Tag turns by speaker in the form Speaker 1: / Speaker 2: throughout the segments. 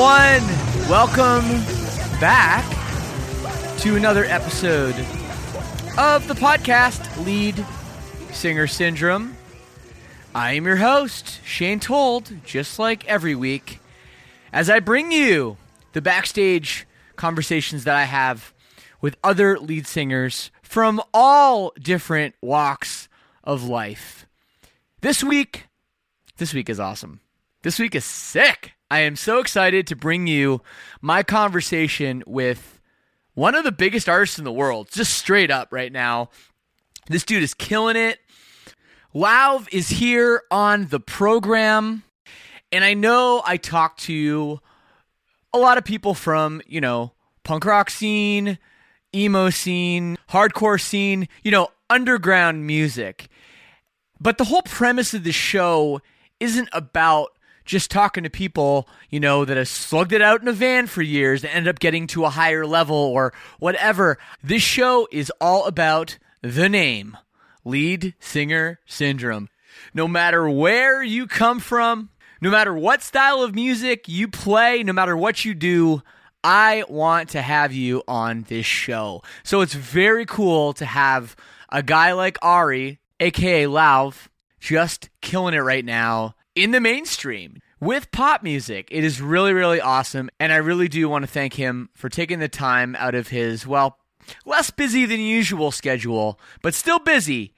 Speaker 1: Everyone? Welcome back to another episode of the podcast Lead Singer Syndrome. I am your host, Shane Told, just like every week, as I bring you the backstage conversations that I have with other lead singers from all different walks of life. This week, this week is awesome. This week is sick. I am so excited to bring you my conversation with one of the biggest artists in the world, just straight up right now. This dude is killing it. Lauv is here on the program. And I know I talked to a lot of people from, you know, punk rock scene, emo scene, hardcore scene, you know, underground music. But the whole premise of the show isn't about just talking to people, you know, that have slugged it out in a van for years and end up getting to a higher level or whatever. This show is all about the name lead singer syndrome. No matter where you come from, no matter what style of music you play, no matter what you do, I want to have you on this show. So it's very cool to have a guy like Ari, aka Lauv, just killing it right now in the mainstream with pop music. It is really, really awesome. And I really do want to thank him for taking the time out of his, well, less busy than usual schedule, but still busy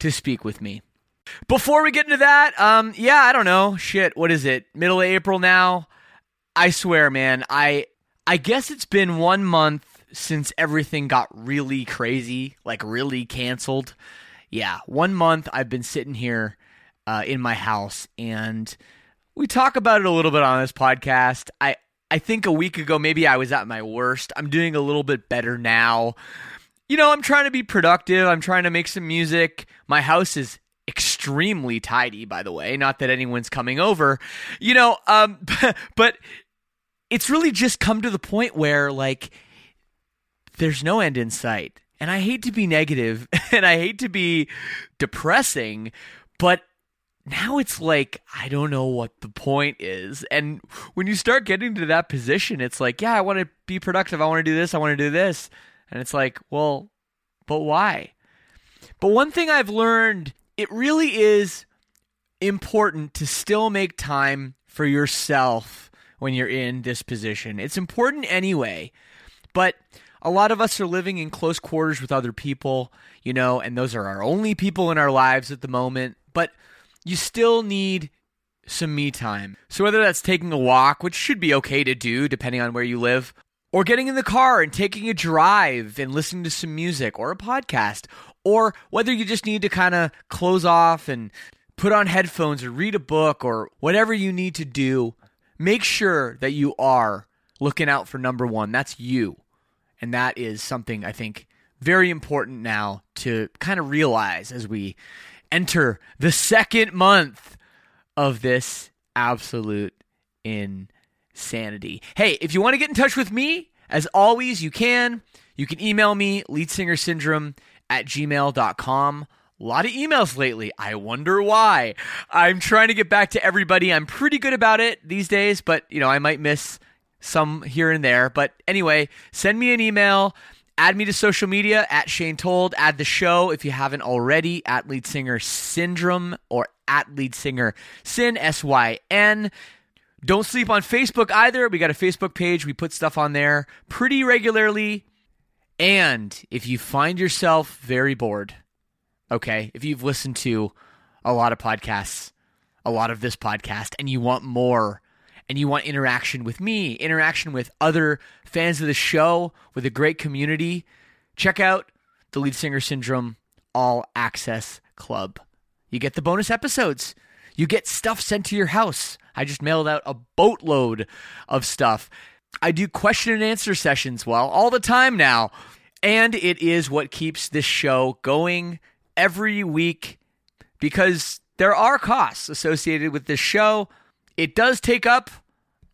Speaker 1: to speak with me. Before we get into that, um, yeah, I don't know. Shit, what is it? Middle of April now? I swear, man, I I guess it's been one month since everything got really crazy, like really canceled. Yeah, one month I've been sitting here uh, in my house, and we talk about it a little bit on this podcast. I I think a week ago maybe I was at my worst. I'm doing a little bit better now. You know, I'm trying to be productive. I'm trying to make some music. My house is extremely tidy, by the way. Not that anyone's coming over. You know, um, but it's really just come to the point where like there's no end in sight. And I hate to be negative and I hate to be depressing, but now it's like I don't know what the point is. And when you start getting to that position, it's like, yeah, I want to be productive. I want to do this. I want to do this. And it's like, well, but why? But one thing I've learned, it really is important to still make time for yourself when you're in this position. It's important anyway. But a lot of us are living in close quarters with other people, you know, and those are our only people in our lives at the moment. But you still need some me time. So whether that's taking a walk, which should be okay to do depending on where you live, or getting in the car and taking a drive and listening to some music or a podcast, or whether you just need to kind of close off and put on headphones or read a book or whatever you need to do, make sure that you are looking out for number one. That's you. And that is something I think very important now to kind of realize as we enter the second month of this absolute insanity. Hey, if you want to get in touch with me, as always, you can. You can email me, leadsingersyndrome at gmail.com. A lot of emails lately. I wonder why. I'm trying to get back to everybody. I'm pretty good about it these days, but you know, I might miss some here and there. But anyway, send me an email. Add me to social media at Shane Told. Add the show if you haven't already at Lead Singer Syndrome or at Lead Singer Sin S Y N. Don't sleep on Facebook either. We got a Facebook page. We put stuff on there pretty regularly. And if you find yourself very bored, okay, if you've listened to a lot of podcasts, a lot of this podcast, and you want more, and you want interaction with me, interaction with other fans of the show, with a great community, check out the Lead Singer Syndrome All Access Club. You get the bonus episodes. You get stuff sent to your house. I just mailed out a boatload of stuff. I do question and answer sessions, well, all the time now. And it is what keeps this show going every week because there are costs associated with this show. It does take up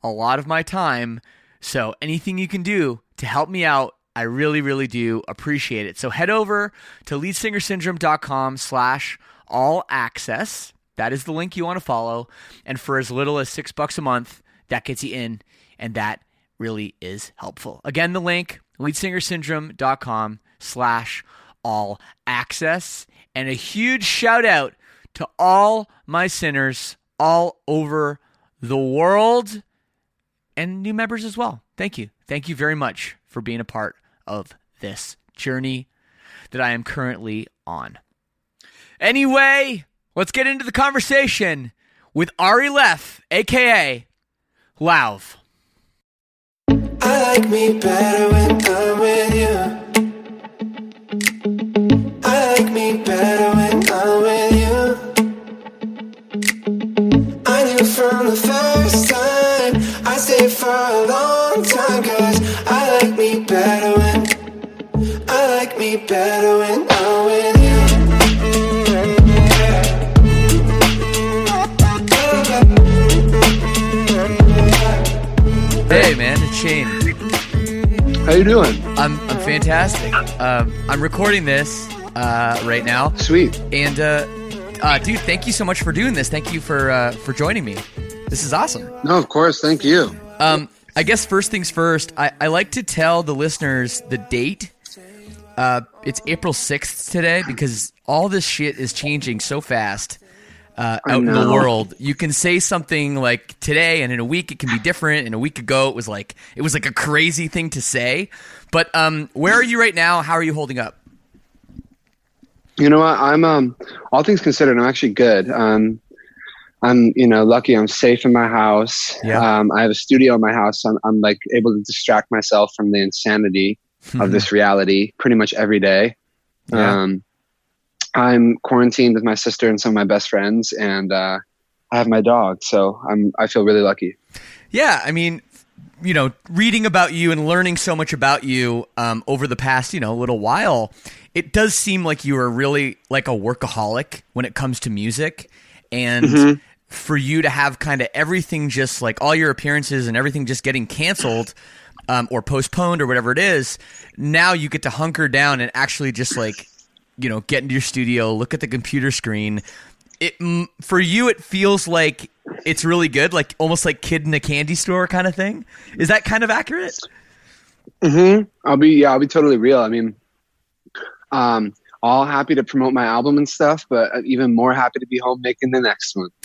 Speaker 1: a lot of my time. So anything you can do to help me out, I really, really do appreciate it. So head over to leadsingersyndrome.com slash all access. That is the link you want to follow. And for as little as six bucks a month, that gets you in. And that really is helpful. Again, the link, leadsingersyndrome.com slash all access. And a huge shout out to all my sinners all over the world and new members as well. Thank you. Thank you very much for being a part of this journey that I am currently on. Anyway, let's get into the conversation with Ari Leff, aka Lauv.
Speaker 2: I like me better when I'm with you. Better when I'm with you.
Speaker 1: Hey man, it's Shane.
Speaker 3: How you doing?
Speaker 1: I'm I'm fantastic. Um, I'm recording this uh, right now,
Speaker 3: Sweet.
Speaker 1: and uh, uh, dude, thank you so much for doing this. Thank you for uh, for joining me. This is awesome.
Speaker 3: No, of course. Thank you.
Speaker 1: Um, I guess first things first, I, I like to tell the listeners the date. Uh, it's April 6th today because all this shit is changing so fast uh, out in the world. You can say something like today, and in a week it can be different. And a week ago, it was like it was like a crazy thing to say. But um, where are you right now? How are you holding up?
Speaker 3: You know what? I'm um all things considered, I'm actually good. Um I'm you know lucky I'm safe in my house.
Speaker 1: Yeah.
Speaker 3: Um I have a studio in my house. I'm I'm like able to distract myself from the insanity of this reality pretty much every day.
Speaker 1: Yeah.
Speaker 3: Um I'm quarantined with my sister and some of my best friends and uh I have my dog, so I'm I feel really lucky.
Speaker 1: Yeah, I mean, you know, reading about you and learning so much about you um, over the past, you know, little while, it does seem like you are really like a workaholic when it comes to music, and for you to have kind of everything just like all your appearances and everything just getting canceled. Um, or postponed or whatever it is now you get to hunker down and actually just like you know get into your studio look at the computer screen. It for you it feels like it's really good like almost like kid in a candy store kind of thing. Is that kind of accurate?
Speaker 3: Hmm I'll be yeah, I'll be totally real. I mean, um, all happy to promote my album and stuff, but even more happy to be home making the next one.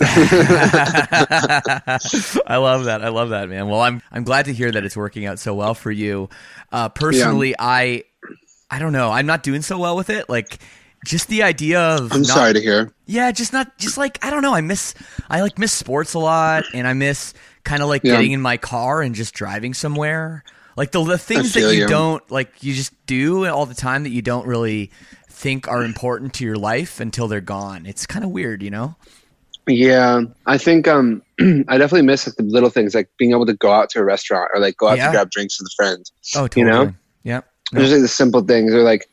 Speaker 1: I love that. I love that, man. Well, I'm I'm glad to hear that it's working out so well for you. Uh, personally, I I don't know. I'm not doing so well with it. Like just the idea of
Speaker 3: I'm
Speaker 1: not-
Speaker 3: sorry to hear.
Speaker 1: Yeah, just not just like I don't know. I miss I like miss sports a lot, and I miss kind of like
Speaker 3: Yeah.
Speaker 1: getting in my car and just driving somewhere Like the the things that you
Speaker 3: you.
Speaker 1: don't like you just do all the time that you don't really think are important to your life until they're gone. It's kind of weird, you know?
Speaker 3: Yeah, I think um, I definitely miss like, the little things, like being able to go out to a restaurant or like go out
Speaker 1: Yeah.
Speaker 3: to grab drinks with a friend.
Speaker 1: Oh, totally.
Speaker 3: You know?
Speaker 1: Yeah.
Speaker 3: Just like the simple things, or like,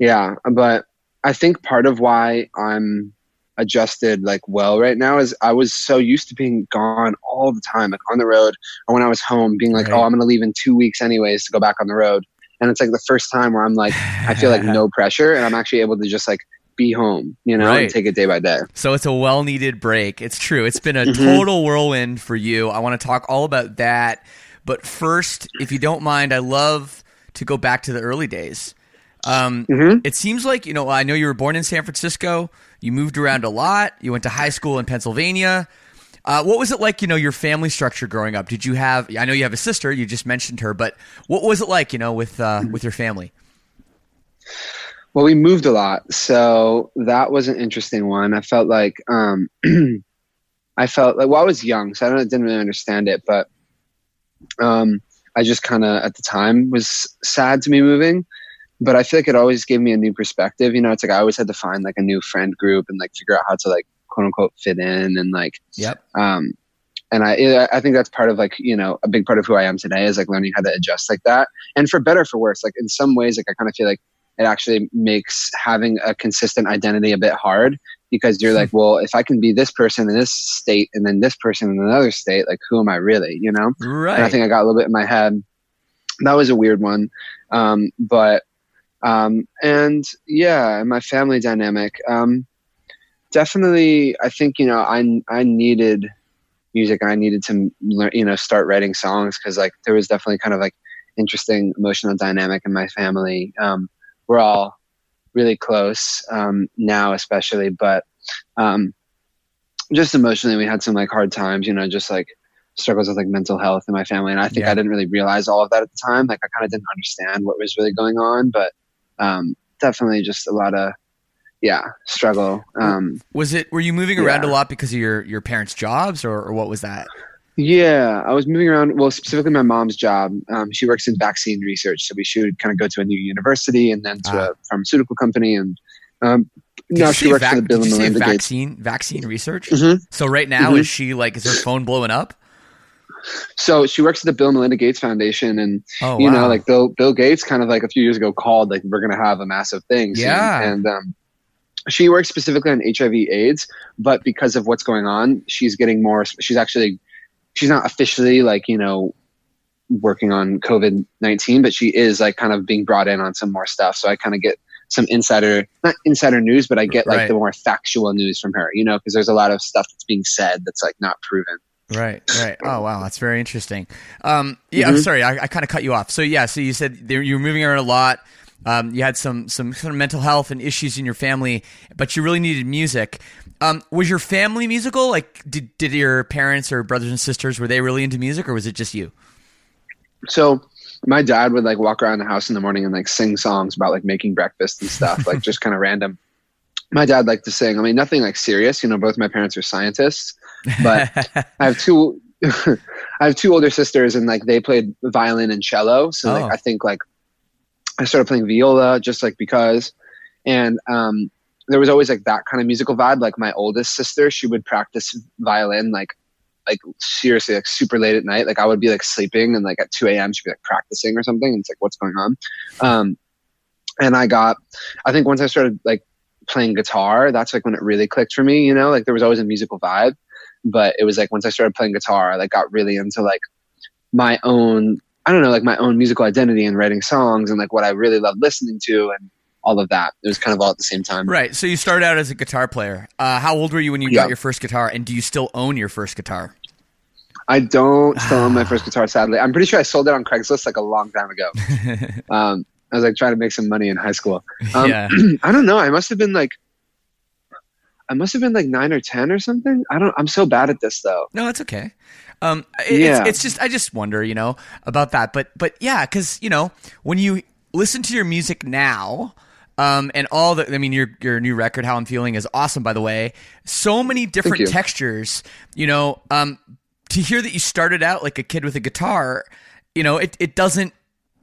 Speaker 3: yeah. But I think part of why I'm adjusted like well right now is I was so used to being gone all the time, like on the road, or when I was home, being like,
Speaker 1: Right.
Speaker 3: oh, I'm gonna leave in two weeks anyways to go back on the road. And it's like the first time where I'm like, I feel like no pressure, and I'm actually able to just like be home, you know,
Speaker 1: Right.
Speaker 3: and take it day by day.
Speaker 1: So it's a well needed break. It's true. It's been a
Speaker 3: Mm-hmm.
Speaker 1: total whirlwind for you. I want to talk all about that. But first, if you don't mind, I love to go back to the early days. Um,
Speaker 3: Mhm.
Speaker 1: It seems like, you know, I know you were born in San Francisco. You moved around a lot. You went to high school in Pennsylvania. Uh, what was it like, you know, your family structure growing up? Did you have, I know you have a sister, you just mentioned her, but what was it like, you know, with, uh, with your family?
Speaker 3: Well, we moved a lot, so that was an interesting one. I felt like um, I felt like well, I was young, so I didn't really understand it, but um, I just kind of at the time was sad to be moving. But I feel like it always gave me a new perspective. You know, it's like I always had to find like a new friend group and like figure out how to like quote unquote fit in and like
Speaker 1: Yep.
Speaker 3: um, and I, I think that's part of like you know a big part of who I am today is like learning how to adjust like that, and for better or for worse. Like in some ways, like I kind of feel like it actually makes having a consistent identity a bit hard because you're like, well, if I can be this person in this state and then this person in another state, like who am I really? You know?
Speaker 1: Right.
Speaker 3: And I think I got a little bit in my head. That was a weird one, um, but um, and yeah, and my family dynamic. Um, definitely, I think you know I I needed music. I needed to learn, you know, start writing songs because like there was definitely kind of like interesting emotional dynamic in my family. Um, we're all really close um, now, especially, but um, just emotionally, we had some like hard times. You know, just like struggles with like mental health in my family, and I think
Speaker 1: Yeah.
Speaker 3: I didn't really realize all of that at the time. Like I kind of didn't understand what was really going on, but um, definitely just a lot of yeah struggle. Um,
Speaker 1: Was it? Were you moving around a lot because of your your parents' jobs, or, or what was that?
Speaker 3: Yeah, I was moving around. Well, specifically my mom's job. Um, she works in vaccine research, so we should kind of go to a new university and then to
Speaker 1: Ah.
Speaker 3: a pharmaceutical company, and um, she works
Speaker 1: vac-
Speaker 3: for the Bill and Melinda Gates.
Speaker 1: vaccine vaccine research?
Speaker 3: Mhm.
Speaker 1: So right now
Speaker 3: Mhm.
Speaker 1: is she like is her phone blowing up?
Speaker 3: So she works at the Bill and Melinda Gates Foundation, and
Speaker 1: Oh,
Speaker 3: you
Speaker 1: wow.
Speaker 3: know, like Bill Bill Gates, kind of like a few years ago, called like we're gonna have a massive thing. soon."
Speaker 1: Yeah.
Speaker 3: and um, she works specifically on HIV/AIDS, but because of what's going on, she's getting more. She's actually she's not officially like you know working on COVID nineteen, but she is like kind of being brought in on some more stuff. So I kind of get some insider, not insider news, but I get like
Speaker 1: Right.
Speaker 3: the more factual news from her. You know, because there's a lot of stuff that's being said that's like not proven.
Speaker 1: Right, right. Oh, wow, that's very interesting. Um, yeah, I'm
Speaker 3: Mhm.
Speaker 1: sorry, I, I kind of cut you off. So yeah, so you said you're moving around a lot. Um, you had some some sort of mental health and issues in your family, but you really needed music. Um, was your family musical? Like, did did your parents or brothers and sisters were they really into music, or was it just you?
Speaker 3: So my dad would like walk around the house in the morning and like sing songs about like making breakfast and stuff, like just kind of random. My dad liked to sing. I mean, nothing like serious. You know, both my parents are scientists, but I have two. I have two older sisters, and like they played violin and cello. So
Speaker 1: Oh.
Speaker 3: like I think like I started playing viola just like because, and um, there was always like that kind of musical vibe. Like my oldest sister, she would practice violin like like seriously like super late at night. Like I would be like sleeping and like at two a.m. she'd be like practicing or something. And it's like what's going on? Um, and I got, I think once I started like playing guitar, that's like when it really clicked for me. You know, like there was always a musical vibe, but it was like once I started playing guitar, I like got really into like my own. I don't know, like my own musical identity and writing songs and like what I really love listening to and all of that. It was kind of all at the same time.
Speaker 1: right. So you started out as a guitar player. Uh, how old were you when you
Speaker 3: Yeah.
Speaker 1: got your first guitar, and do you still own your first guitar?
Speaker 3: I don't still own my first guitar, sadly. I'm pretty sure I sold it on Craigslist like a long time ago. Um, I was like trying to make some money in high school. Um,
Speaker 1: yeah.
Speaker 3: I don't know. I must have been like, I must have been like nine or ten or something. I don't. I'm so bad at this though.
Speaker 1: No, it's okay. Um, it-
Speaker 3: Yeah.
Speaker 1: it's, it's just I just wonder, you know, about that. But but yeah, because you know when you listen to your music now, um, and all the I mean your your new record, how I'm feeling, is awesome. By the way, so many different textures. You know, um, to hear that you started out like a kid with a guitar, you know, it it doesn't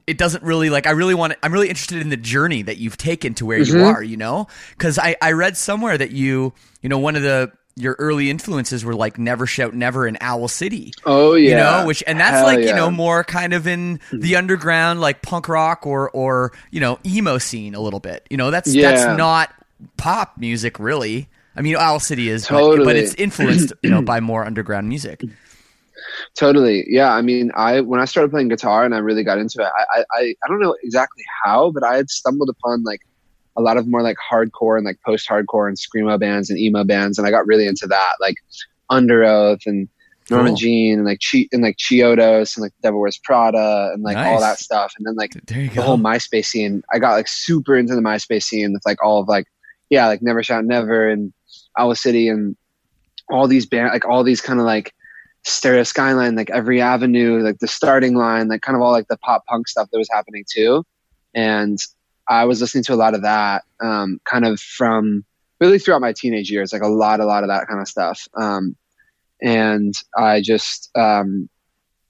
Speaker 1: it doesn't really like I really want to, I'm really interested in the journey that you've taken to where
Speaker 3: Mm-hmm.
Speaker 1: you are, you know? Cuz I I read somewhere that you, you know, one of the your early influences were like Never Shout Never in Owl City.
Speaker 3: Oh yeah,
Speaker 1: You know, which and that's
Speaker 3: Hell
Speaker 1: like, you know, more kind of in mm-hmm. the underground like punk rock or or, you know, emo scene a little bit. You know, that's
Speaker 3: Yeah.
Speaker 1: that's not pop music really. I mean, Owl City is, but, but it's influenced, you know, by more underground music.
Speaker 3: Totally. Yeah. I mean, I when I started playing guitar and I really got into it, I, I, I don't know exactly how, but I had stumbled upon like a lot of more like hardcore and like post hardcore and screamo bands and emo bands, and I got really into that, like Underoath and Norma
Speaker 1: Cool.
Speaker 3: Jean and like Chi and like Chiodos and like Devil Wears Prada and like all that stuff, and then like the whole. MySpace scene. I got like super into the MySpace scene with like all of like yeah, like Never Shout Never and Owl City and all these band like all these kind of like stereo skyline, like every avenue, like the starting line, like kind of all like the pop punk stuff that was happening too. And I was listening to a lot of that, um, kind of from really throughout my teenage years, like a lot, a lot of that kind of stuff. Um, and I just, um,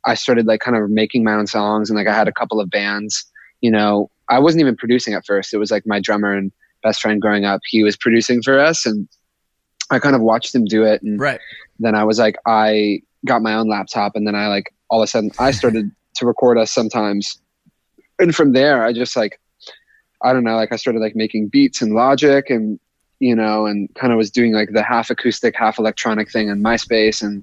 Speaker 3: I started like kind of making my own songs and like I had a couple of bands, you know, I wasn't even producing at first. It was like my drummer and best friend growing up. He was producing for us and I kind of watched him do it. And
Speaker 1: Right.
Speaker 3: then I was like, I got my own laptop, and then I like all of a sudden I started to record us sometimes, and from there I just like, I don't know, like I started like making beats in Logic, and you know, and kind of was doing like the half acoustic, half electronic thing in MySpace, and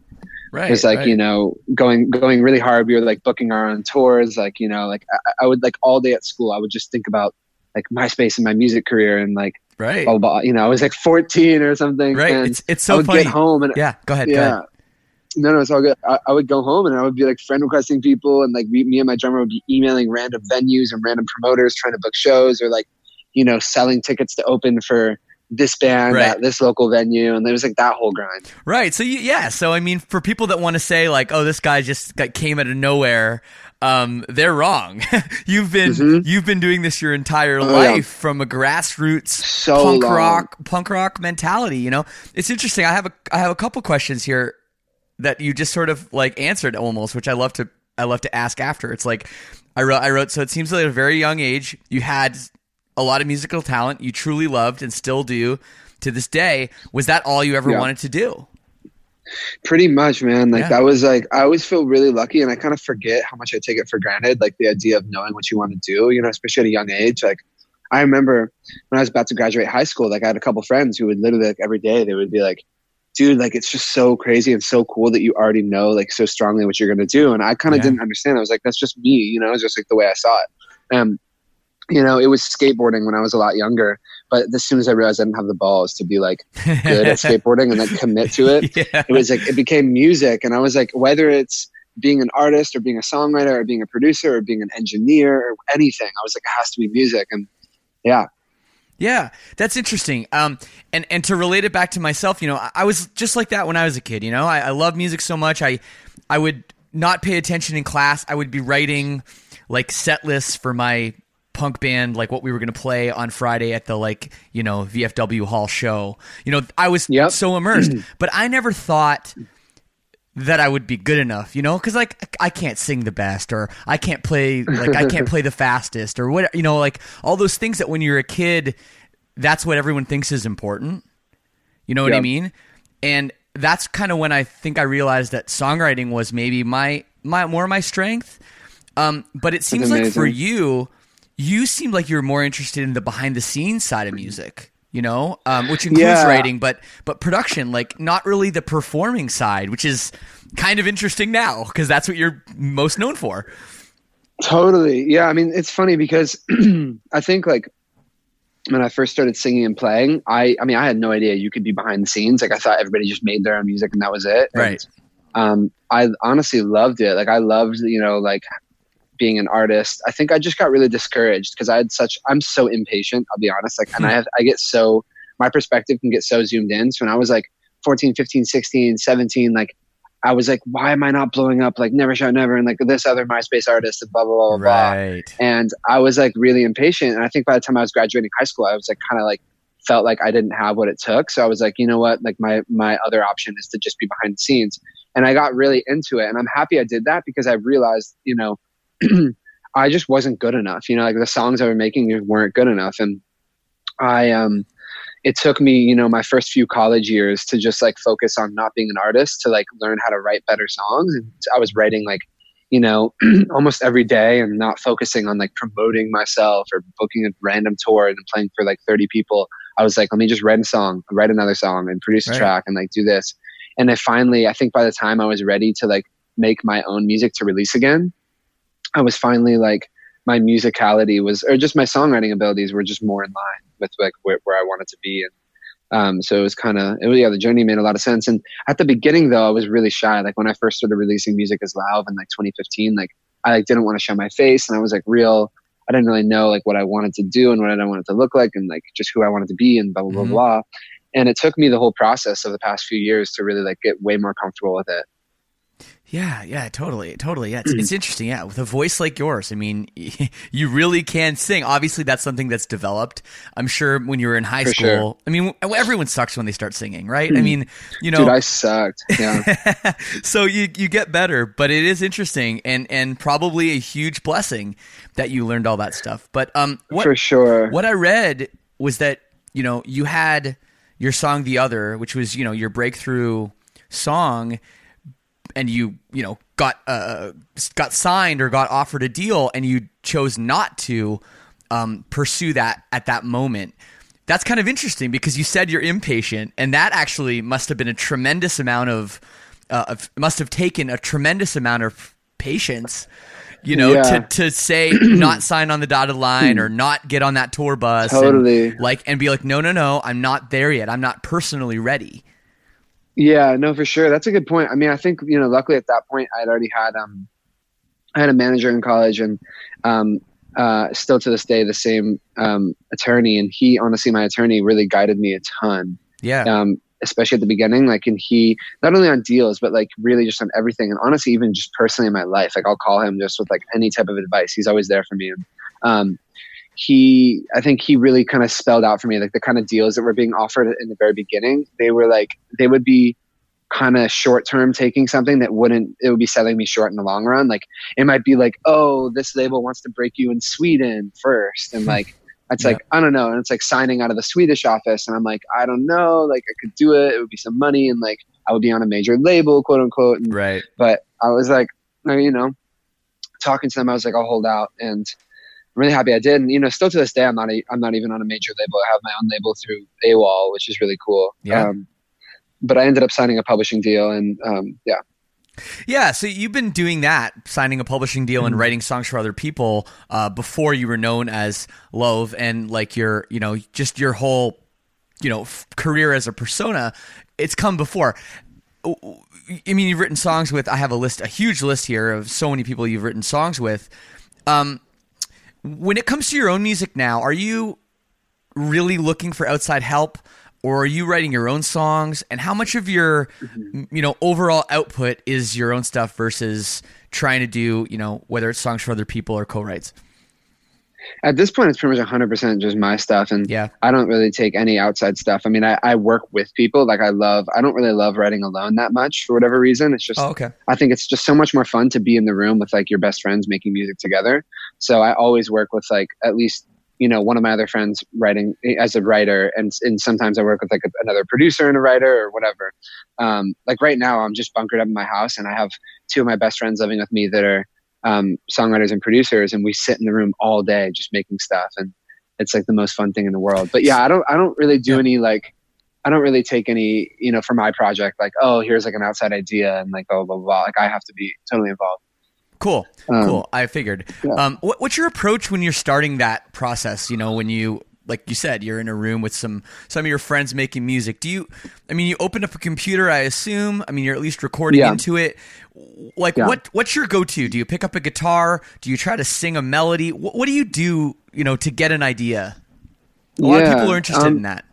Speaker 1: Right.
Speaker 3: it was like
Speaker 1: right.
Speaker 3: you know going going really hard. We were like booking our own tours, like you know, like I, I would like all day at school I would just think about like MySpace and my music career, and like
Speaker 1: right.
Speaker 3: blah, blah, blah. you know I was like 14 or something,
Speaker 1: right.
Speaker 3: and
Speaker 1: It's it's
Speaker 3: I
Speaker 1: so
Speaker 3: would
Speaker 1: funny.
Speaker 3: get home and
Speaker 1: Yeah, go ahead. Go
Speaker 3: yeah.
Speaker 1: ahead.
Speaker 3: No, no, it's all good. I, I would go home and I would be like friend requesting people, and like me, me and my drummer would be emailing random venues and random promoters trying to book shows, or like, you know, selling tickets to open for this band
Speaker 1: Right.
Speaker 3: at this local venue, and it was like that whole grind.
Speaker 1: Right. So you, yeah. So I mean, for people that want to say like, "Oh, this guy just got, came out of nowhere," um, they're wrong. you've been
Speaker 3: Mhm.
Speaker 1: you've been doing this your entire
Speaker 3: Oh,
Speaker 1: life
Speaker 3: yeah.
Speaker 1: from a grassroots
Speaker 3: So
Speaker 1: punk
Speaker 3: long.
Speaker 1: rock punk rock mentality. You know, it's interesting. I have a I have a couple questions here that you just sort of like answered almost, which I love to I love to ask after. It's like I wrote I wrote so it seems like at a very young age you had a lot of musical talent you truly loved and still do to this day. Was that all you ever
Speaker 3: Yeah.
Speaker 1: wanted to do?
Speaker 3: Pretty much, man. Like
Speaker 1: Yeah.
Speaker 3: that was like I always feel really lucky, and I kind of forget how much I take it for granted. Like the idea of knowing what you want to do, you know, especially at a young age. Like I remember when I was about to graduate high school, like I had a couple friends who would literally like every day they would be like, "Dude, like it's just so crazy and so cool that you already know like so strongly what you're gonna do." And I kind of
Speaker 1: Yeah.
Speaker 3: didn't understand. I was like, "That's just me," you know, it's just like the way I saw it. Um, you know, it was skateboarding when I was a lot younger, but as soon as I realized I didn't have the balls to be like good at skateboarding and then commit to it,
Speaker 1: yeah.
Speaker 3: it was like it became music and i was like whether it's being an artist or being a songwriter or being a producer or being an engineer or anything i was like it has to be music and yeah
Speaker 1: Yeah, that's interesting. Um, and and to relate it back to myself, you know, I, I was just like that when I was a kid. You know, I, I love music so much. I I would not pay attention in class. I would be writing like set lists for my punk band, like what we were going to play on Friday at the like you know VFW Hall show. You know, I was
Speaker 3: Yep.
Speaker 1: so immersed, but I never thought that I would be good enough, you know, because like I can't sing the best, or I can't play like I can't play the fastest, or what, you know, like all those things that when you're a kid, that's what everyone thinks is important. You know what I mean? And that's kind of when I think I realized that songwriting was maybe my my more my strength. Um, but it seems like for you, you seemed like you were more interested in the behind the scenes side of music. You know, um, which includes
Speaker 3: Yeah.
Speaker 1: writing, but but production, like not really the performing side, which is kind of interesting now because that's what you're most known for.
Speaker 3: totally yeah i mean it's funny because i think like when i first started singing and playing i i mean i had no idea you could be behind the scenes like i thought everybody just made their own music and that was it And,
Speaker 1: Right.
Speaker 3: um i honestly loved it like i loved you know like being an artist i think i just got really discouraged because i had such i'm so impatient i'll be honest like and hmm. i have i get so my perspective can get so zoomed in so when i was like 14 15 16 17 like i was like why am i not blowing up like never shout never and like this other myspace artist and blah blah blah blah blah
Speaker 1: Right.
Speaker 3: and I was like really impatient. And I think by the time I was graduating high school, I was like kind of like felt like I didn't have what it took. So I was like, you know what? Like my my other option is to just be behind the scenes. And I got really into it, and I'm happy I did that because I realized, you know, I just wasn't good enough. You know, like the songs I was making weren't good enough, and I um, it took me, you know, my first few college years to just like focus on not being an artist to like learn how to write better songs. And I was writing like, you know, almost every day and not focusing on like promoting myself or booking a random tour and playing for like 30 people. I was like, let me just write a song, write another song and produce a track and like do this. And I finally, I think by the time I was ready to like make my own music to release again, I was finally like, my musicality was, or just my songwriting abilities were just more in line with like where, where I wanted to be. And um, so it was kind of, it was, yeah, the journey made a lot of sense. And at the beginning though, I was really shy. Like when I first started releasing music as Lauv in like 2015, like I like didn't want to show my face and I was like real, I didn't really know like what I wanted to do and what I wanted to look like and like just who I wanted to be and blah, blah, blah,
Speaker 1: Mhm.
Speaker 3: blah. And it took me the whole process of the past few years to really like get way more comfortable with it.
Speaker 1: Yeah, yeah, totally, totally. Yeah, it's, it's interesting. Yeah, with a voice like yours, I mean, you really can sing. Obviously, that's something that's developed. I'm sure when you were in high
Speaker 3: For
Speaker 1: school.
Speaker 3: sure.
Speaker 1: I mean, everyone sucks when they start singing, right? I mean, you know,
Speaker 3: Dude, I sucked. Yeah.
Speaker 1: so you you get better, but it is interesting and and probably a huge blessing that you learned all that stuff. But um, what
Speaker 3: for sure.
Speaker 1: what I read was that you know you had your song "The Other," which was you know your breakthrough song, and you you know got uh got signed or got offered a deal, and you chose not to um, pursue that at that moment. That's kind of interesting because you said you're impatient, and that actually must have been a tremendous amount of, uh, of must have taken a tremendous amount of patience you know,
Speaker 3: Yeah.
Speaker 1: to, to say not sign on the dotted line or not get on that tour bus. and, like, and be like, no, no, no, I'm not there yet. I'm not personally ready.
Speaker 3: Yeah, no, for sure. That's a good point. I mean, I think you know, luckily at that point, I'd already had um, I had a manager in college, and um, uh, still to this day, the same um, attorney, and he honestly, my attorney, really guided me a ton.
Speaker 1: Yeah.
Speaker 3: Um, especially at the beginning, like, and he not only on deals, but like really just on everything, and honestly, even just personally in my life, like I'll call him just with like any type of advice. He's always there for me. And, um, he i think he really kind of spelled out for me like the kind of deals that were being offered in the very beginning they were like they would be kind of short term taking something that wouldn't it would be selling me short in the long run like it might be like oh this label wants to break you in sweden first and like it's
Speaker 1: Yeah.
Speaker 3: like i don't know and it's like signing out of the swedish office and i'm like i don't know like i could do it it would be some money and like i would be on a major label quote unquote and
Speaker 1: Right.
Speaker 3: but I was like, you know, talking to them, I was like, I'll hold out, and really happy I did. And you know, still to this day, I'm not a, I'm not even on a major label. I have my own label through AWAL, which is really cool.
Speaker 1: Yeah.
Speaker 3: Um, but I ended up signing a publishing deal, and um, yeah,
Speaker 1: Yeah. So you've been doing that, signing a publishing deal
Speaker 3: Mm-hmm.
Speaker 1: and writing songs for other people uh, before you were known as Lauv and like your, you know, just your whole, you know, f- career as a persona. It's come before. I mean, you've written songs with. I have a list, a huge list here of so many people you've written songs with. Um, when it comes to your own music now, are you really looking for outside help, or are you writing your own songs? And how much of your, mm-hmm. you know, overall output is your own stuff versus trying to do, you know, whether it's songs for other people or co-writes?
Speaker 3: At this point, it's pretty much 100 percent just my stuff, and
Speaker 1: Yeah.
Speaker 3: I don't really take any outside stuff. I mean, I, I work with people. Like I love. I don't really love writing alone that much for whatever reason. It's just
Speaker 1: Oh, okay.
Speaker 3: I think it's just so much more fun to be in the room with like your best friends making music together. So I always work with like at least you know one of my other friends writing as a writer, and and sometimes I work with like a, another producer and a writer or whatever. Um, like right now, I'm just bunkered up in my house, and I have two of my best friends living with me that are um, songwriters and producers, and we sit in the room all day just making stuff, and it's like the most fun thing in the world. But yeah, I don't I don't really do
Speaker 1: Yeah.
Speaker 3: any like. I don't really take any, you know, for my project, like, oh, here's like an outside idea and like, oh, blah, blah, blah. Like, I have to be totally involved.
Speaker 1: Cool.
Speaker 3: Um,
Speaker 1: cool. I figured.
Speaker 3: yeah.
Speaker 1: Um, what, what's your approach when you're starting that process? You know, when you, like you said, you're in a room with some some of your friends making music. Do you? I mean, you open up a computer. I assume. I mean, you're at least recording
Speaker 3: Yeah.
Speaker 1: into it. Like,
Speaker 3: Yeah.
Speaker 1: what what's your go to? Do you pick up a guitar? Do you try to sing a melody? What, what do you do? You know, to get an idea. A lot of people are interested
Speaker 3: um,
Speaker 1: in that.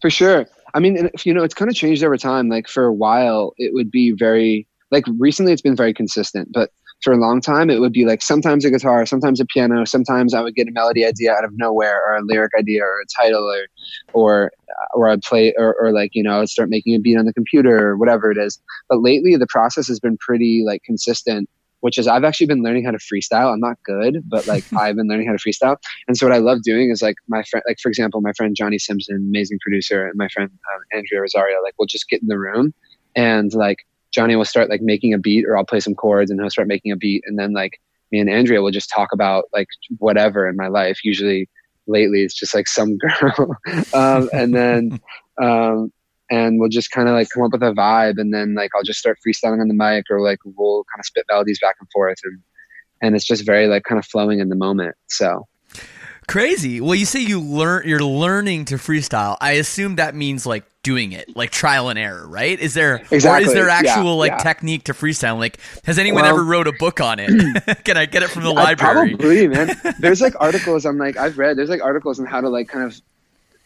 Speaker 3: For sure. I mean, you know, it's kind of changed over time. Like for a while, it would be very, like recently it's been very consistent, but for a long time, it would be like sometimes a guitar, sometimes a piano, sometimes I would get a melody idea out of nowhere or a lyric idea or a title or, or, or I'd play or, or like, you know, I'd start making a beat on the computer or whatever it is. But lately the process has been pretty like consistent which is I've actually been learning how to freestyle. I'm not good, but like I've been learning how to freestyle. And so what I love doing is like my friend, like for example, my friend Johnny Simpson, amazing producer, and my friend um, Andrea Rosario, like we'll just get in the room and like Johnny will start like making a beat, or I'll play some chords, and he'll start making a beat, and then like me and Andrea will just talk about like whatever in my life. Usually, lately it's just like some girl, um, and then um, and we'll just kind of like come up with a vibe and then like I'll just start freestyling on the mic or like we'll kind of spit melodies back and forth and and it's just very like kind of flowing in the moment. So
Speaker 1: crazy. Well, you say you learn you're learning to freestyle. I assume that means like doing it, like trial and error, right? Is there
Speaker 3: exactly.
Speaker 1: or is there actual
Speaker 3: yeah,
Speaker 1: like
Speaker 3: yeah.
Speaker 1: technique to freestyle? Like has anyone
Speaker 3: Well-
Speaker 1: ever wrote a book on it? Can I get it from the
Speaker 3: I
Speaker 1: library?
Speaker 3: Probably, man. There's like articles I'm like I've read. There's like articles on how to like kind of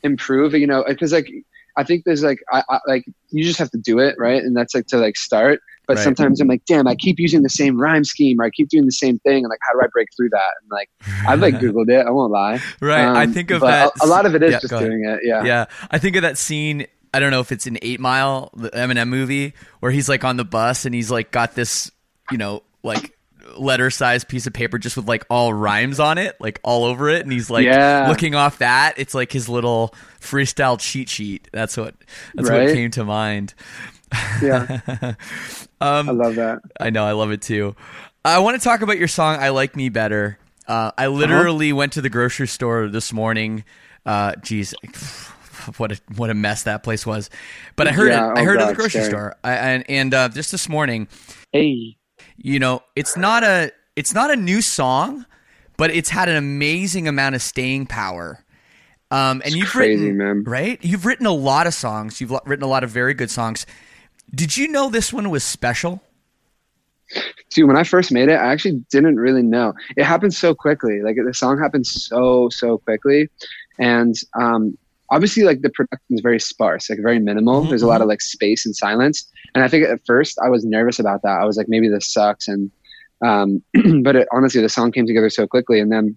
Speaker 3: improve. You know, because like I think there's like I, I like you just have to do it right, and that's like to like start. But
Speaker 1: Right.
Speaker 3: sometimes I'm like, damn, I keep using the same rhyme scheme, or I keep doing the same thing, and like, how do I break through that? And like, I've like googled it. I won't lie.
Speaker 1: Right. I
Speaker 3: Um,
Speaker 1: think of that.
Speaker 3: A, a lot of it is
Speaker 1: Yeah,
Speaker 3: just doing it. Yeah.
Speaker 1: Yeah, I think of that scene. I don't know if it's an Eight Mile, the Eminem movie, where he's like on the bus and he's like got this, you know, like letter sized piece of paper just with like all rhymes on it, like all over it, and he's like
Speaker 3: Yeah.
Speaker 1: looking off that. It's like his little freestyle cheat sheet. That's what that's what came to mind.
Speaker 3: Yeah.
Speaker 1: Um,
Speaker 3: I love that.
Speaker 1: I know, I love it too. I want to talk about your song "I Like Me Better." Uh, I literally went to the grocery store this morning. Uh, geez, what a what a mess that place was. But I heard
Speaker 3: Yeah,
Speaker 1: it. I
Speaker 3: oh
Speaker 1: heard it at the grocery
Speaker 3: scary.
Speaker 1: store. I, and and uh, just this morning,
Speaker 3: Hey.
Speaker 1: you know, it's not a it's not a new song, but it's had an amazing amount of staying power. Um, and
Speaker 3: It's
Speaker 1: you've
Speaker 3: crazy,
Speaker 1: written
Speaker 3: man.
Speaker 1: right. You've written a lot of songs. You've written a lot of very good songs. Did you know this one was special?
Speaker 3: Dude, when I first made it, I actually didn't really know. It happened so quickly. Like the song happened so so quickly, and um, obviously, like the production is very sparse, like very minimal.
Speaker 1: Mhm,
Speaker 3: There's a lot of like space and silence. And I think at first I was nervous about that. I was like, maybe this sucks. And um, but it, honestly, the song came together so quickly. And then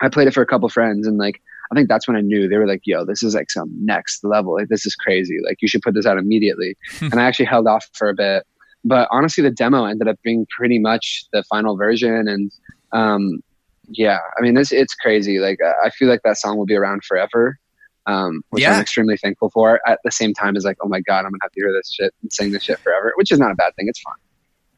Speaker 3: I played it for a couple friends, and like I think that's when I knew they were like, "Yo, this is like some next level. Like this is crazy. Like you should put this out immediately." and I actually held off for a bit. But honestly, the demo ended up being pretty much the final version, and um, yeah, I mean, it's it's crazy. Like I- feel like that song will be around forever, um, which
Speaker 1: Yeah.
Speaker 3: I'm extremely thankful for. At the same time, as like, oh my god, I'm gonna have to hear this shit and sing this shit forever, which is not a bad thing. It's fun.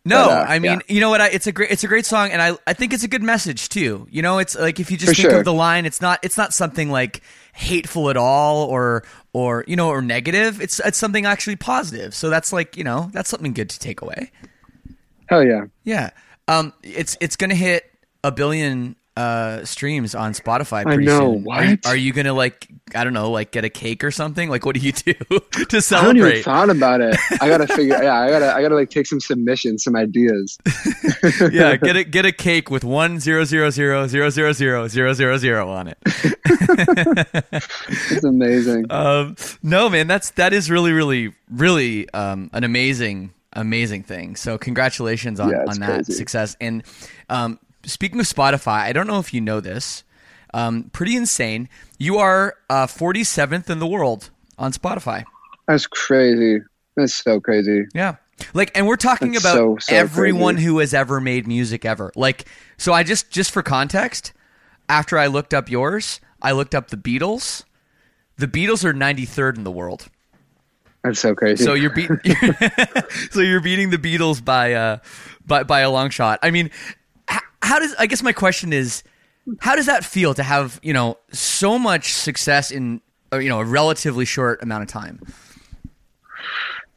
Speaker 1: No,
Speaker 3: But, uh,
Speaker 1: I mean,
Speaker 3: yeah.
Speaker 1: you know what? I, it's a great, it's a great song, and I, I think it's a good message too. You know, it's like if you just
Speaker 3: For
Speaker 1: think
Speaker 3: sure.
Speaker 1: of the line, it's not, it's not something like hateful at all, or, or you know, or negative. It's, it's something actually positive. So that's like, you know, that's something good to take away.
Speaker 3: Hell yeah.
Speaker 1: Yeah. Um, it's, it's gonna hit a billion uh streams on Spotify.
Speaker 3: I know,
Speaker 1: soon. Are,
Speaker 3: what?
Speaker 1: are you gonna like, I don't know, like get a cake or something? Like, what do you do to
Speaker 3: I haven't even
Speaker 1: celebrate?
Speaker 3: thought about it. I gotta figure. Yeah, I gotta. I gotta like take some submissions, some ideas.
Speaker 1: yeah, get a get a cake with one zero zero zero zero zero zero zero zero zero on it.
Speaker 3: It's amazing.
Speaker 1: Um, no, man, that's that is really, really, really um, an amazing, amazing thing. So congratulations on
Speaker 3: Yeah,
Speaker 1: on that
Speaker 3: crazy.
Speaker 1: success. And um, speaking of Spotify, I don't know if you know this. Um, pretty insane. You are uh, 47th in the world on Spotify.
Speaker 3: That's crazy. That's so crazy.
Speaker 1: Yeah. Like, and we're talking
Speaker 3: That's
Speaker 1: about
Speaker 3: so, so
Speaker 1: everyone
Speaker 3: crazy.
Speaker 1: who has ever made music ever. Like, so I just, just for context, after I looked up yours, I looked up the Beatles. The Beatles are 93rd in the world.
Speaker 3: That's so crazy.
Speaker 1: So you're beating, so you're beating the Beatles by, uh, by, by a long shot. I mean, how does, I guess my question is, how does that feel to have, you know, so much success in, uh, you know, a relatively short amount of time?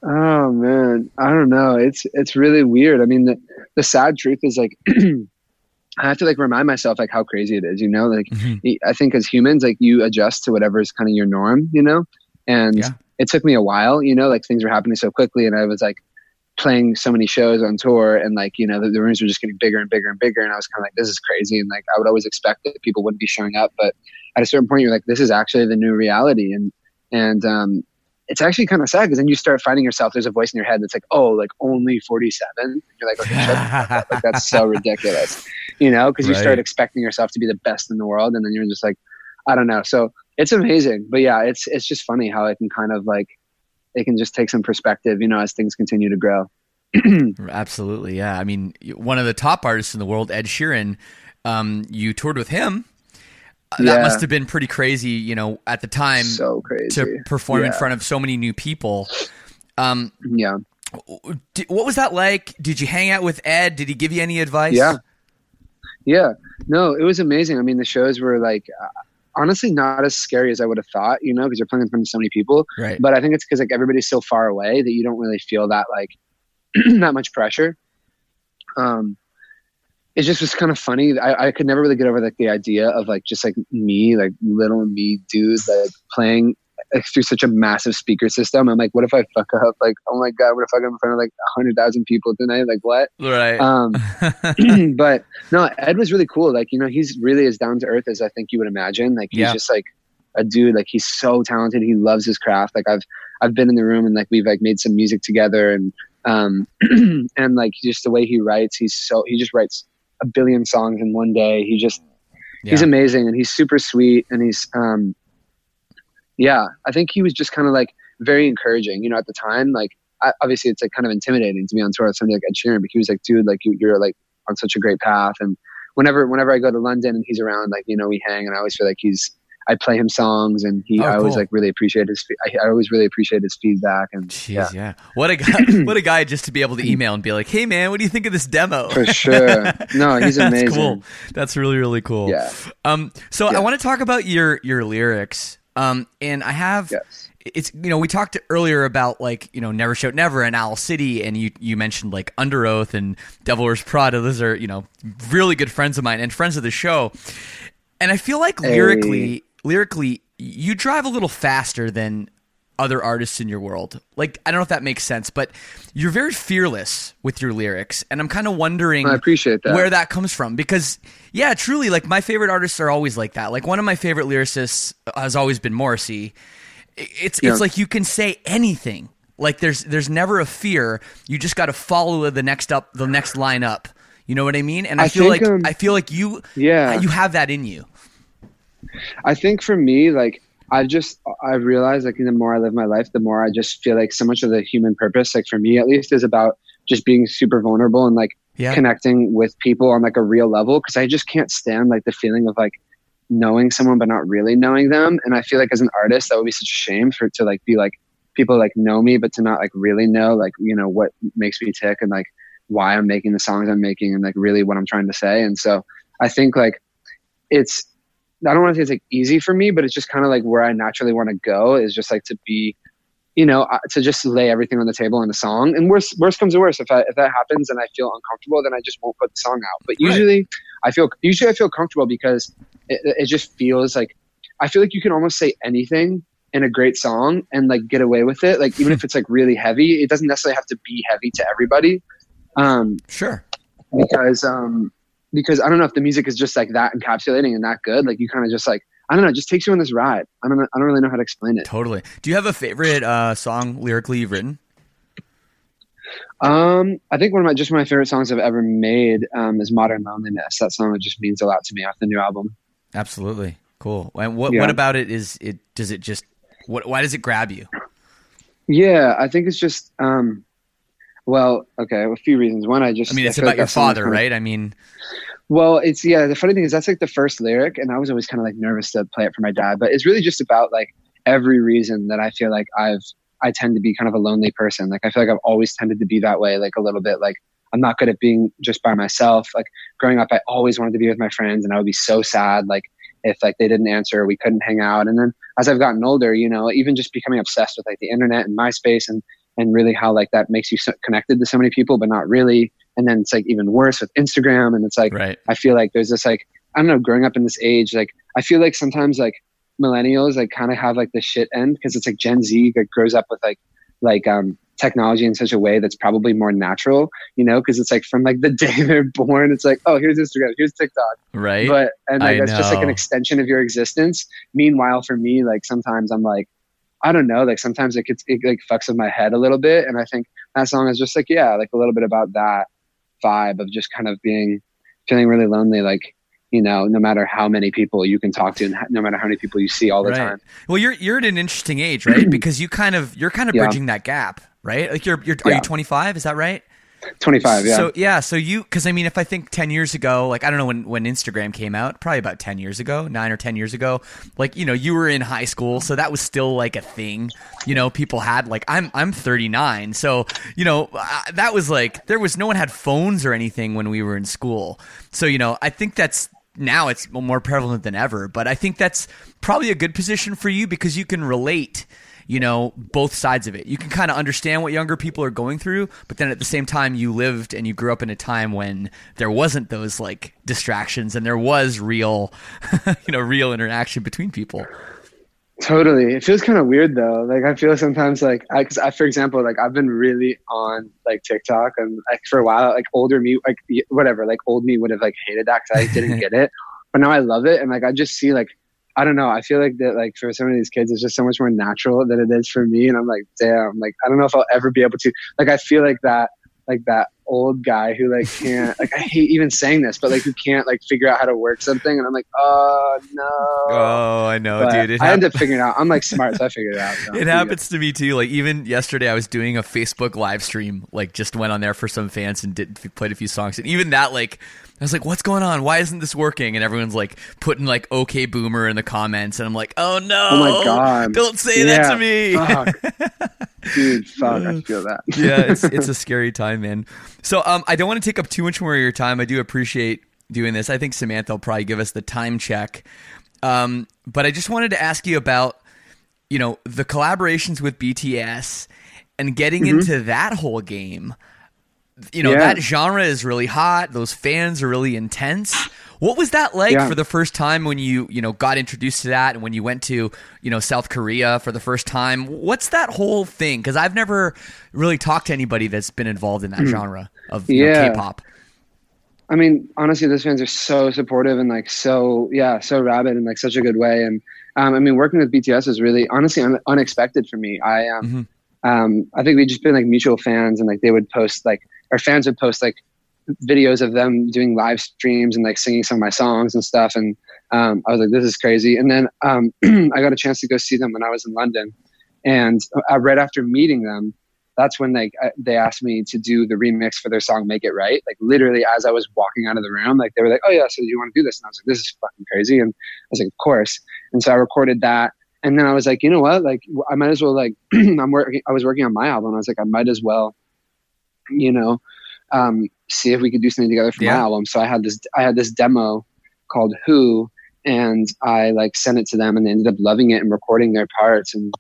Speaker 3: Oh man, I don't know. It's it's really weird. I mean, the the sad truth is like I have to like remind myself like how crazy it is. You know, like
Speaker 1: Mhm.
Speaker 3: I think as humans, like you adjust to whatever is kind of your norm. You know, and
Speaker 1: Yeah.
Speaker 3: it took me a while. You know, like things were happening so quickly, and I was like playing so many shows on tour, and like you know the, the rooms were just getting bigger and bigger and bigger, and I was kind of like, this is crazy. And like I would always expect that people wouldn't be showing up, but at a certain point, you're like, this is actually the new reality, and and um, it's actually kind of sad because then you start finding yourself. There's a voice in your head that's like, "Oh, like only 47." You're like, "Okay, shut the fuck up. Like that's so ridiculous," you know? Because you
Speaker 1: Right.
Speaker 3: start expecting yourself to be the best in the world, and then you're just like, I don't know. So it's amazing, but yeah, it's it's just funny how it can kind of like it can just take some perspective, you know, as things continue to grow.
Speaker 1: Absolutely, yeah. I mean, one of the top artists in the world, Ed Sheeran. Um, you toured with him. Uh, That must have been pretty crazy, you know, at the time
Speaker 3: so crazy
Speaker 1: to perform in front of so many new people. Um,
Speaker 3: Yeah,
Speaker 1: what was that like? Did you hang out with Ed? Did he give you any advice?
Speaker 3: Yeah. yeah. No, it was amazing. I mean, the shows were like uh, honestly not as scary as I would have thought. You know, because you're playing in front of so many people.
Speaker 1: Right.
Speaker 3: But I think it's because like everybody's so far away that you don't really feel that like that much pressure. Um, it just was kind of funny. I, I could never really get over like the idea of like just like me, like little me dude, like playing through such a massive speaker system. I'm like, what if I fuck up? Like, oh my god, what if I go in front of like a hundred thousand people tonight? Like, what?
Speaker 1: Right.
Speaker 3: Um, but no, Ed was really cool. Like, you know, he's really as down to earth as I think you would imagine. Like, he's
Speaker 1: Yeah.
Speaker 3: just like a dude. Like, he's so talented. He loves his craft. Like, I've I've been in the room and like we've like made some music together and um and like just the way he writes, he's so he just writes a billion songs in one day. He just he's amazing and he's super sweet and he's um yeah i think he was just kind of like very encouraging you know at the time like I, obviously it's like kind of intimidating to be on tour with somebody like ed sheeran but he was like dude like you, you're like on such a great path and whenever whenever i go to london and he's around like you know we hang and i always feel like he's I play him songs, and he.
Speaker 1: Oh,
Speaker 3: I always
Speaker 1: cool.
Speaker 3: like really appreciate his. I, I always really appreciate his feedback, and
Speaker 1: Jeez,
Speaker 3: yeah,
Speaker 1: yeah. What a guy! what a guy! Just to be able to email and be like, "Hey, man, what do you think of this demo?"
Speaker 3: for sure. No, he's amazing.
Speaker 1: That's cool. That's really really cool.
Speaker 3: Yeah.
Speaker 1: Um. So I want to talk about your your lyrics. Um. And I have.
Speaker 3: Yes.
Speaker 1: It's you know we talked earlier about like you know Never Shout Never and Owl City and you you mentioned like Underoath and Devil Wears Prada. Those are you know really good friends of mine and friends of the show. And I feel like lyrically, lyrically, you drive a little faster than other artists in your world. Like I don't know if that makes sense, but you're very fearless with your lyrics, and I'm kind of wondering
Speaker 3: I appreciate that.
Speaker 1: where that comes from because yeah, truly, like my favorite artists are always like that. Like one of my favorite lyricists has always been Morrissey. It's
Speaker 3: Yeah.
Speaker 1: it's like you can say anything. Like there's there's never a fear. You just got to follow the next up the next line up. You know what I mean? And I,
Speaker 3: I
Speaker 1: feel
Speaker 3: think,
Speaker 1: like
Speaker 3: um,
Speaker 1: I feel like you
Speaker 3: Yeah.
Speaker 1: you have that in you.
Speaker 3: I think for me, like I've just I've realized like the more I live my life, the more I just feel like so much of the human purpose, like for me at least, is about just being super vulnerable and like
Speaker 1: Yeah.
Speaker 3: connecting with people on like a real level. Because I just can't stand like the feeling of like knowing someone but not really knowing them. And I feel like as an artist, that would be such a shame for to like be like people like know me but to not like really know like you know what makes me tick and like why I'm making the songs I'm making and like really what I'm trying to say. And so I think like it's I don't want to say it's like easy for me, but it's just kind of like where I naturally want to go is just like to be, you know, uh, to just lay everything on the table in a song. And worst worst comes to worst, if I, if that happens and I feel uncomfortable, then I just won't put the song out. But
Speaker 1: Right.
Speaker 3: usually, I feel usually I feel comfortable because it, it just feels like I feel like you can almost say anything in a great song and like get away with it. Like even if it's like really heavy, it doesn't necessarily have to be heavy to everybody. Um,
Speaker 1: Sure.
Speaker 3: because um because I don't know if the music is just like that encapsulating and that good. Like you kind of just like I don't know, it just takes you on this ride. I don't know, I don't really know how to explain it.
Speaker 1: Totally. Do you have a favorite uh, song lyrically you've written?
Speaker 3: Um, I think one of my just one of my favorite songs I've ever made um, is "Modern Loneliness." That song just means a lot to me off the new album.
Speaker 1: Absolutely. Cool. And what
Speaker 3: Yeah.
Speaker 1: what about it is it does it just what why does it grab you?
Speaker 3: Yeah, I think it's just um, well, okay, a few reasons. One, I just
Speaker 1: I mean, it's
Speaker 3: like
Speaker 1: about your
Speaker 3: that song is
Speaker 1: father, right? I mean,
Speaker 3: Well, it's yeah. The funny thing is that's like the first lyric, and I was always kind of like nervous to play it for my dad. But it's really just about like every reason that I feel like I've I tend to be kind of a lonely person. Like I feel like I've always tended to be that way. Like a little bit like I'm not good at being just by myself. Like growing up, I always wanted to be with my friends, and I would be so sad like if like they didn't answer, we couldn't hang out. And then as I've gotten older, you know, even just becoming obsessed with like the internet and MySpace and and really how like that makes you so connected to so many people, but not really. And then it's like even worse with Instagram, and it's like
Speaker 1: right.
Speaker 3: I feel like there's this like I don't know, growing up in this age, like I feel like sometimes like millennials like kind of have like the shit end because it's like Gen Z that grows up with like like um technology in such a way that's probably more natural, you know, because it's like from like the day they're born, it's like, oh, here's Instagram, here's TikTok,
Speaker 1: Right.
Speaker 3: but and like
Speaker 1: I
Speaker 3: that's just like an extension of your existence. Meanwhile, for me, like sometimes I'm like, I don't know, like sometimes it gets it like fucks with my head a little bit, and I think that song is just like yeah, like a little bit about that vibe of just kind of being feeling really lonely, like you know, no matter how many people you can talk to, and no matter how many people you see all the
Speaker 1: right.
Speaker 3: time.
Speaker 1: Well, you're you're at an interesting age, right? because you kind of you're kind of
Speaker 3: Yeah.
Speaker 1: bridging that gap, right? Like you're you're are
Speaker 3: Yeah.
Speaker 1: you 25? Is that right?
Speaker 3: 25, yeah.
Speaker 1: So yeah, so you because I mean, if I think ten years ago, like I don't know when when Instagram came out, probably about ten years ago, nine or ten years ago, like you know, you were in high school, so that was still like a thing. You know, people had like I'm I'm 39, so you know uh, that was like there was no one had phones or anything when we were in school. So you know, I think that's now it's more prevalent than ever. But I think that's probably a good position for you because you can relate you know both sides of it you can kind of understand what younger people are going through but then at the same time you lived and you grew up in a time when there wasn't those like distractions and there was real you know real interaction between people
Speaker 3: Totally. It feels kind of weird though. Like I feel sometimes like I, cause I, for example, like I've been really on like TikTok and like for a while, like older me, like whatever, like old me would have like hated that because I didn't get it, but now I love it. And like, I just see like, I don't know. I feel like that like for some of these kids, it's just so much more natural than it is for me. And I'm like, damn, like, I don't know if I'll ever be able to, like, I feel like that, like that old guy who like can't like I hate even saying this, but like who can't like figure out how to work something, and I'm like, oh no.
Speaker 1: Oh, I know,
Speaker 3: But
Speaker 1: dude. It
Speaker 3: I
Speaker 1: hap-
Speaker 3: end up figuring out. I'm like smart, so I figured it out. so,
Speaker 1: It happens to me too. Like even yesterday, I was doing a Facebook live stream. Like just went on there for some fans and did played a few songs. And even that, like, I was like, "What's going on? Why isn't this working?" And everyone's like putting like okay Boomer" in the comments, and I'm like, "Oh no!
Speaker 3: Oh my god!
Speaker 1: Don't say that to me!"
Speaker 3: Fuck. Dude, fuck! I feel that.
Speaker 1: yeah, it's it's a scary time, man. So um, I don't want to take up too much more of your time. I do appreciate doing this. I think Samantha will probably give us the time check. Um, but I just wanted to ask you about, you know, the collaborations with BTS and getting into that whole game. You know,
Speaker 3: Mm-hmm. Yeah.
Speaker 1: that genre is really hot. Those fans are really intense. What was that like
Speaker 3: Yeah.
Speaker 1: for the first time when you, you know, got introduced to that and when you went to, you know, South Korea for the first time? What's that whole thing? Because I've never really talked to anybody that's been involved in that genre of you know,
Speaker 3: Mm.
Speaker 1: K-pop.
Speaker 3: I mean, honestly, those fans are so supportive and like so, yeah, so rabid in like such a good way. And um, I mean, working with BTS is really honestly un- unexpected for me. I um, um, I think we just been like mutual fans, and like they would post like our fans would post like videos of them doing live streams and like singing some of my songs and stuff. And um, I was like, this is crazy. And then um, I got a chance to go see them when I was in London, and uh, right after meeting them, that's when like they asked me to do the remix for their song "Make It Right." Like literally, as I was walking out of the room, like they were like, "Oh yeah, so you want to do this?" And I was like, "This is fucking crazy." And I was like, "Of course." And so I recorded that, and then I was like, "You know what? Like I might as well like I'm working. I was working on my album. I was like, I might as well, you know, um, see if we could do something together for
Speaker 1: Yeah.
Speaker 3: my album." So I had this. I had this demo called "Who." And I like sent it to them, and they ended up loving it and recording their parts. And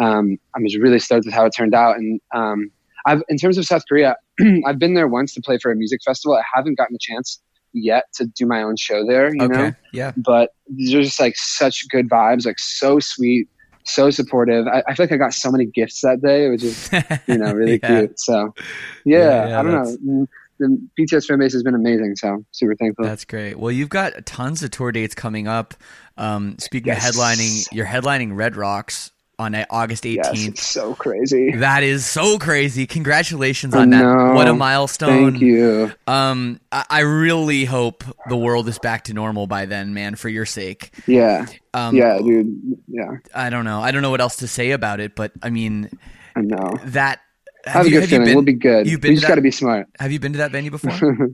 Speaker 3: um, I was really stoked with how it turned out. And um, I've, in terms of South Korea, I've been there once to play for a music festival. I haven't gotten a chance yet to do my own show there, you
Speaker 1: okay.
Speaker 3: know.
Speaker 1: Yeah.
Speaker 3: But these are just like such good vibes, like so sweet, so supportive. I, I feel like I got so many gifts that day, which is you know really
Speaker 1: Yeah.
Speaker 3: cute. So yeah,
Speaker 1: Yeah, yeah,
Speaker 3: I don't
Speaker 1: that's-
Speaker 3: know. Mm, The BTS fan base has been amazing, so super thankful.
Speaker 1: That's great. Well, you've got tons of tour dates coming up. Um, speaking
Speaker 3: Yes.
Speaker 1: of headlining, you're headlining Red Rocks on uh, August 18th.
Speaker 3: yes, it's so crazy.
Speaker 1: That is so crazy. Congratulations on that. What a milestone.
Speaker 3: Thank you.
Speaker 1: Um, I, I really hope the world is back to normal by then, man, for your sake.
Speaker 3: Yeah,
Speaker 1: Um,
Speaker 3: yeah, dude. Yeah,
Speaker 1: I don't know. I don't know what else to say about it, but I mean,
Speaker 3: I know.
Speaker 1: that.
Speaker 3: Have a
Speaker 1: you-
Speaker 3: good feeling
Speaker 1: been,
Speaker 3: we'll be good.
Speaker 1: You've
Speaker 3: we
Speaker 1: been
Speaker 3: just
Speaker 1: to
Speaker 3: got to be smart.
Speaker 1: Have you been to that venue before?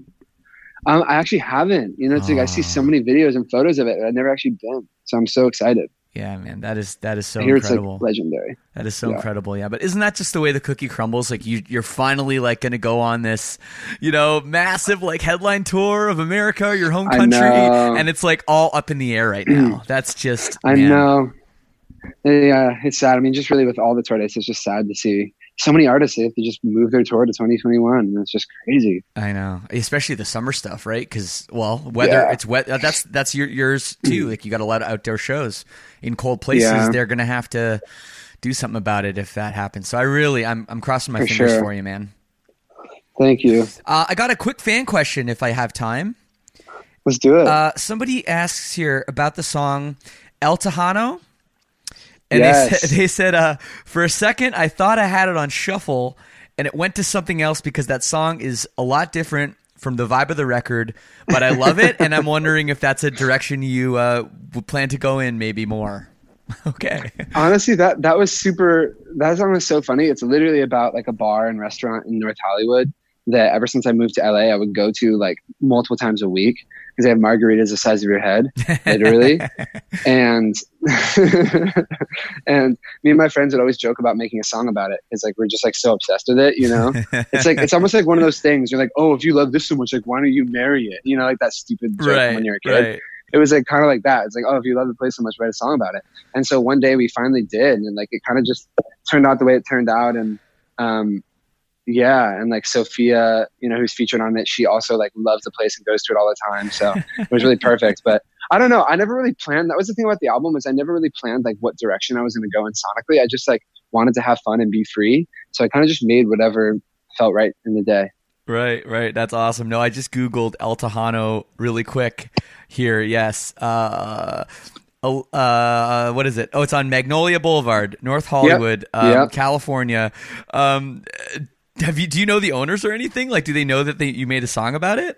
Speaker 3: Um, I actually haven't. You know, it's like I see so many videos and photos of it. I've never actually been, so I'm so excited.
Speaker 1: Yeah, man. That is that is so incredible.
Speaker 3: it's like legendary.
Speaker 1: That is so
Speaker 3: Yeah.
Speaker 1: incredible, yeah. But isn't that just the way the cookie crumbles? Like you, you're finally like going to go on this, you know, massive like headline tour of America, your home country, and it's like all up in the air right now. That's just,
Speaker 3: I
Speaker 1: man.
Speaker 3: know. Yeah, it's sad. I mean, just really with all the tour dates, it's just sad to see so many artists they have to just move their tour to 2021. It's just crazy.
Speaker 1: I know, especially the summer stuff, right? Because well, weather
Speaker 3: Yeah.
Speaker 1: it's wet. uh, That's that's your, yours too. like you got a lot of outdoor shows in cold places.
Speaker 3: Yeah.
Speaker 1: They're gonna have to do something about it if that happens. So I really, I'm I'm crossing my
Speaker 3: For
Speaker 1: fingers
Speaker 3: sure.
Speaker 1: for you, man.
Speaker 3: Thank you.
Speaker 1: Uh, I got a quick fan question if I have time.
Speaker 3: Let's do it.
Speaker 1: Uh, somebody asks here about the song El Tejano. And they,
Speaker 3: Yes.
Speaker 1: said, they said, uh, for a second, I thought I had it on shuffle, and it went to something else because that song is a lot different from the vibe of the record, but I love it, and I'm wondering if that's a direction you uh, would plan to go in maybe more. okay.
Speaker 3: Honestly, that that was super. That song was so funny. It's literally about like a bar and restaurant in North Hollywood that ever since I moved to LA, I would go to like multiple times a week because they have margaritas the size of your head, literally. and and me and my friends would always joke about making a song about it. It's like we're just like so obsessed with it, you know. it's like it's almost like one of those things. You're like, oh, if you love this so much, like why don't you marry it? You know, like that stupid joke
Speaker 1: right,
Speaker 3: when you're a kid.
Speaker 1: right.
Speaker 3: It was like kind of like that. It's like, oh, if you love the place so much, write a song about it. And so one day we finally did, and like it kind of just turned out the way it turned out, and um, yeah, and like Sofia, you know, who's featured on it, she also like loves the place and goes to it all the time. So it was really perfect. But I don't know. I never really planned. That was the thing about the album is I never really planned like what direction I was going to go in sonically. I just like wanted to have fun and be free. So I kind of just made whatever felt right in the day.
Speaker 1: Right, right. That's awesome. No, I just Googled El Tejano really quick here. Yes. Uh, oh, uh, what is it? Oh, it's on Magnolia Boulevard, North Hollywood, um,
Speaker 3: Yep.
Speaker 1: California. Um, have you? Do you know the owners or anything? Like, do they know that they, you made a song about it?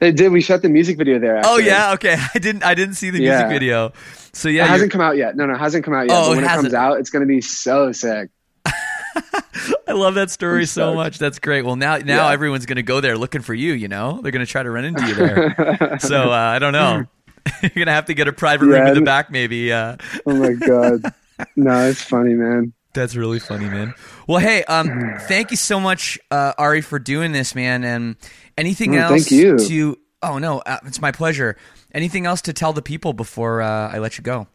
Speaker 3: They did. We shot the music video there.
Speaker 1: Oh yeah, okay. I didn't. I didn't see the music video. So yeah, you're-
Speaker 3: hasn't come out yet. No, no, it hasn't come out yet.
Speaker 1: Oh,
Speaker 3: but
Speaker 1: it
Speaker 3: when it,
Speaker 1: hasn't.
Speaker 3: comes out, it's going to be so sick.
Speaker 1: I love that story so much. That's great. Well, now now
Speaker 3: Yeah.
Speaker 1: everyone's gonna go there looking for you. You know, they're gonna try to run into you there. so uh, I don't know. You're gonna have to get a private room in the back, maybe. Uh,
Speaker 3: Oh my god. no, it's funny, man.
Speaker 1: That's really funny, man. Well, hey, um, thank you so much, uh, Ari, for doing this, man. And anything
Speaker 3: Mm,
Speaker 1: else
Speaker 3: thank you.
Speaker 1: to? Oh no, uh, it's my pleasure. Anything else to tell the people before uh, I let you go?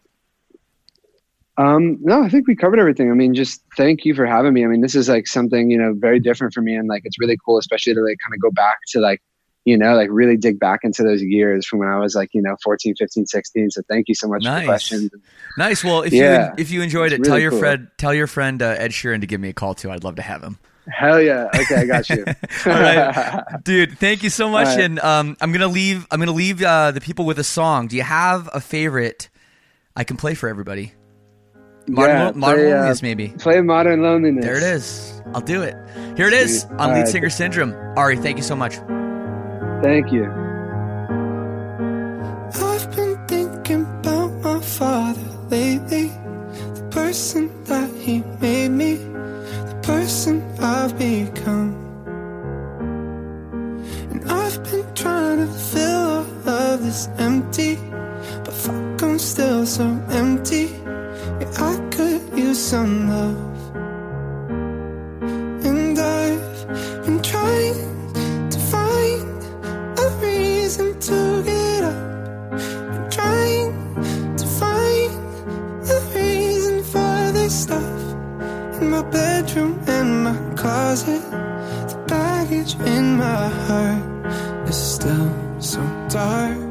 Speaker 3: Um, no, I think we covered everything. I mean, just thank you for having me. I mean, this is like something, you know, very different for me. And like, it's really cool, especially to like kind of go back to like, you know, like really dig back into those years from when I was like, you know, 14, 15, 16. So thank you so much for the questions.
Speaker 1: Nice. Well, if
Speaker 3: Yeah.
Speaker 1: you if you enjoyed it,
Speaker 3: It's
Speaker 1: tell your
Speaker 3: cool.
Speaker 1: friend tell your friend uh, Ed Sheeran to give me a call too. I'd love to have him.
Speaker 3: Hell yeah. Okay. I got you.
Speaker 1: All right. dude thank you so much
Speaker 3: right.
Speaker 1: and um, i'm gonna leave i'm gonna leave uh, the people with a song do you have a favorite i can play for everybody modern,
Speaker 3: Yeah,
Speaker 1: Lo- modern
Speaker 3: play, uh,
Speaker 1: loneliness maybe
Speaker 3: Play Modern Loneliness.
Speaker 1: there it is i'll do it here it is
Speaker 3: Sweet.
Speaker 1: on
Speaker 3: All
Speaker 1: lead
Speaker 3: right.
Speaker 1: singer syndrome ari thank you so much
Speaker 3: Thank you.
Speaker 2: I've been thinking about my father lately. The person that he made me, the person I've become. And I've been trying to fill all of this empty, but fuck, I'm still so empty. Yeah, I could use some love. And I've been trying my bedroom and my closet. The baggage in my heart is still so dark.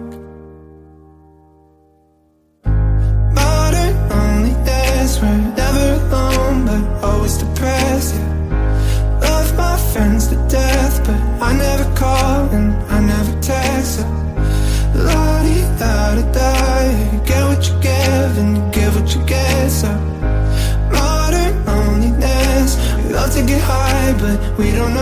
Speaker 2: We don't know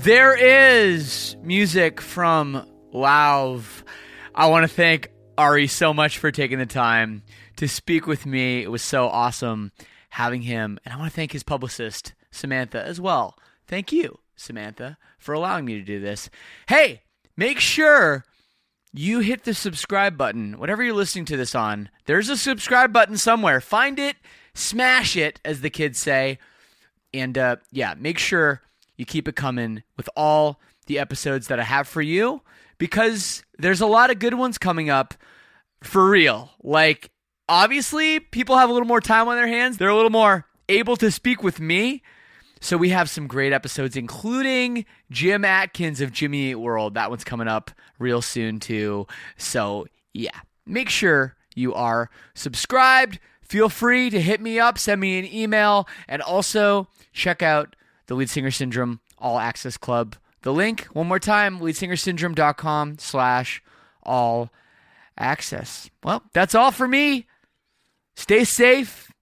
Speaker 1: There is music from Lauv. I want to thank Ari so much for taking the time to speak with me. It was so awesome having him. And I want to thank his publicist, Samantha, as well. Thank you, Samantha, for allowing me to do this. Hey, make sure you hit the subscribe button. Whatever you're listening to this on, there's a subscribe button somewhere. Find it, smash it, as the kids say. And uh, yeah, make sure you keep it coming with all the episodes that I have for you because there's a lot of good ones coming up for real. Like, obviously, people have a little more time on their hands, they're a little more able to speak with me. So we have some great episodes, including Jim Adkins of Jimmy Eat World. That one's coming up real soon too. So yeah, make sure you are subscribed. Feel free to hit me up, send me an email, and also check out the Lead Singer Syndrome All Access Club. The link, one more time, leadsingersyndrome.com slash all access. Well, that's all for me. Stay safe,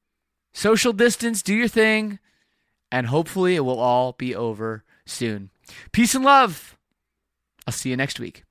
Speaker 1: social distance, do your thing and hopefully it will all be over soon. Peace and love. I'll see you next week.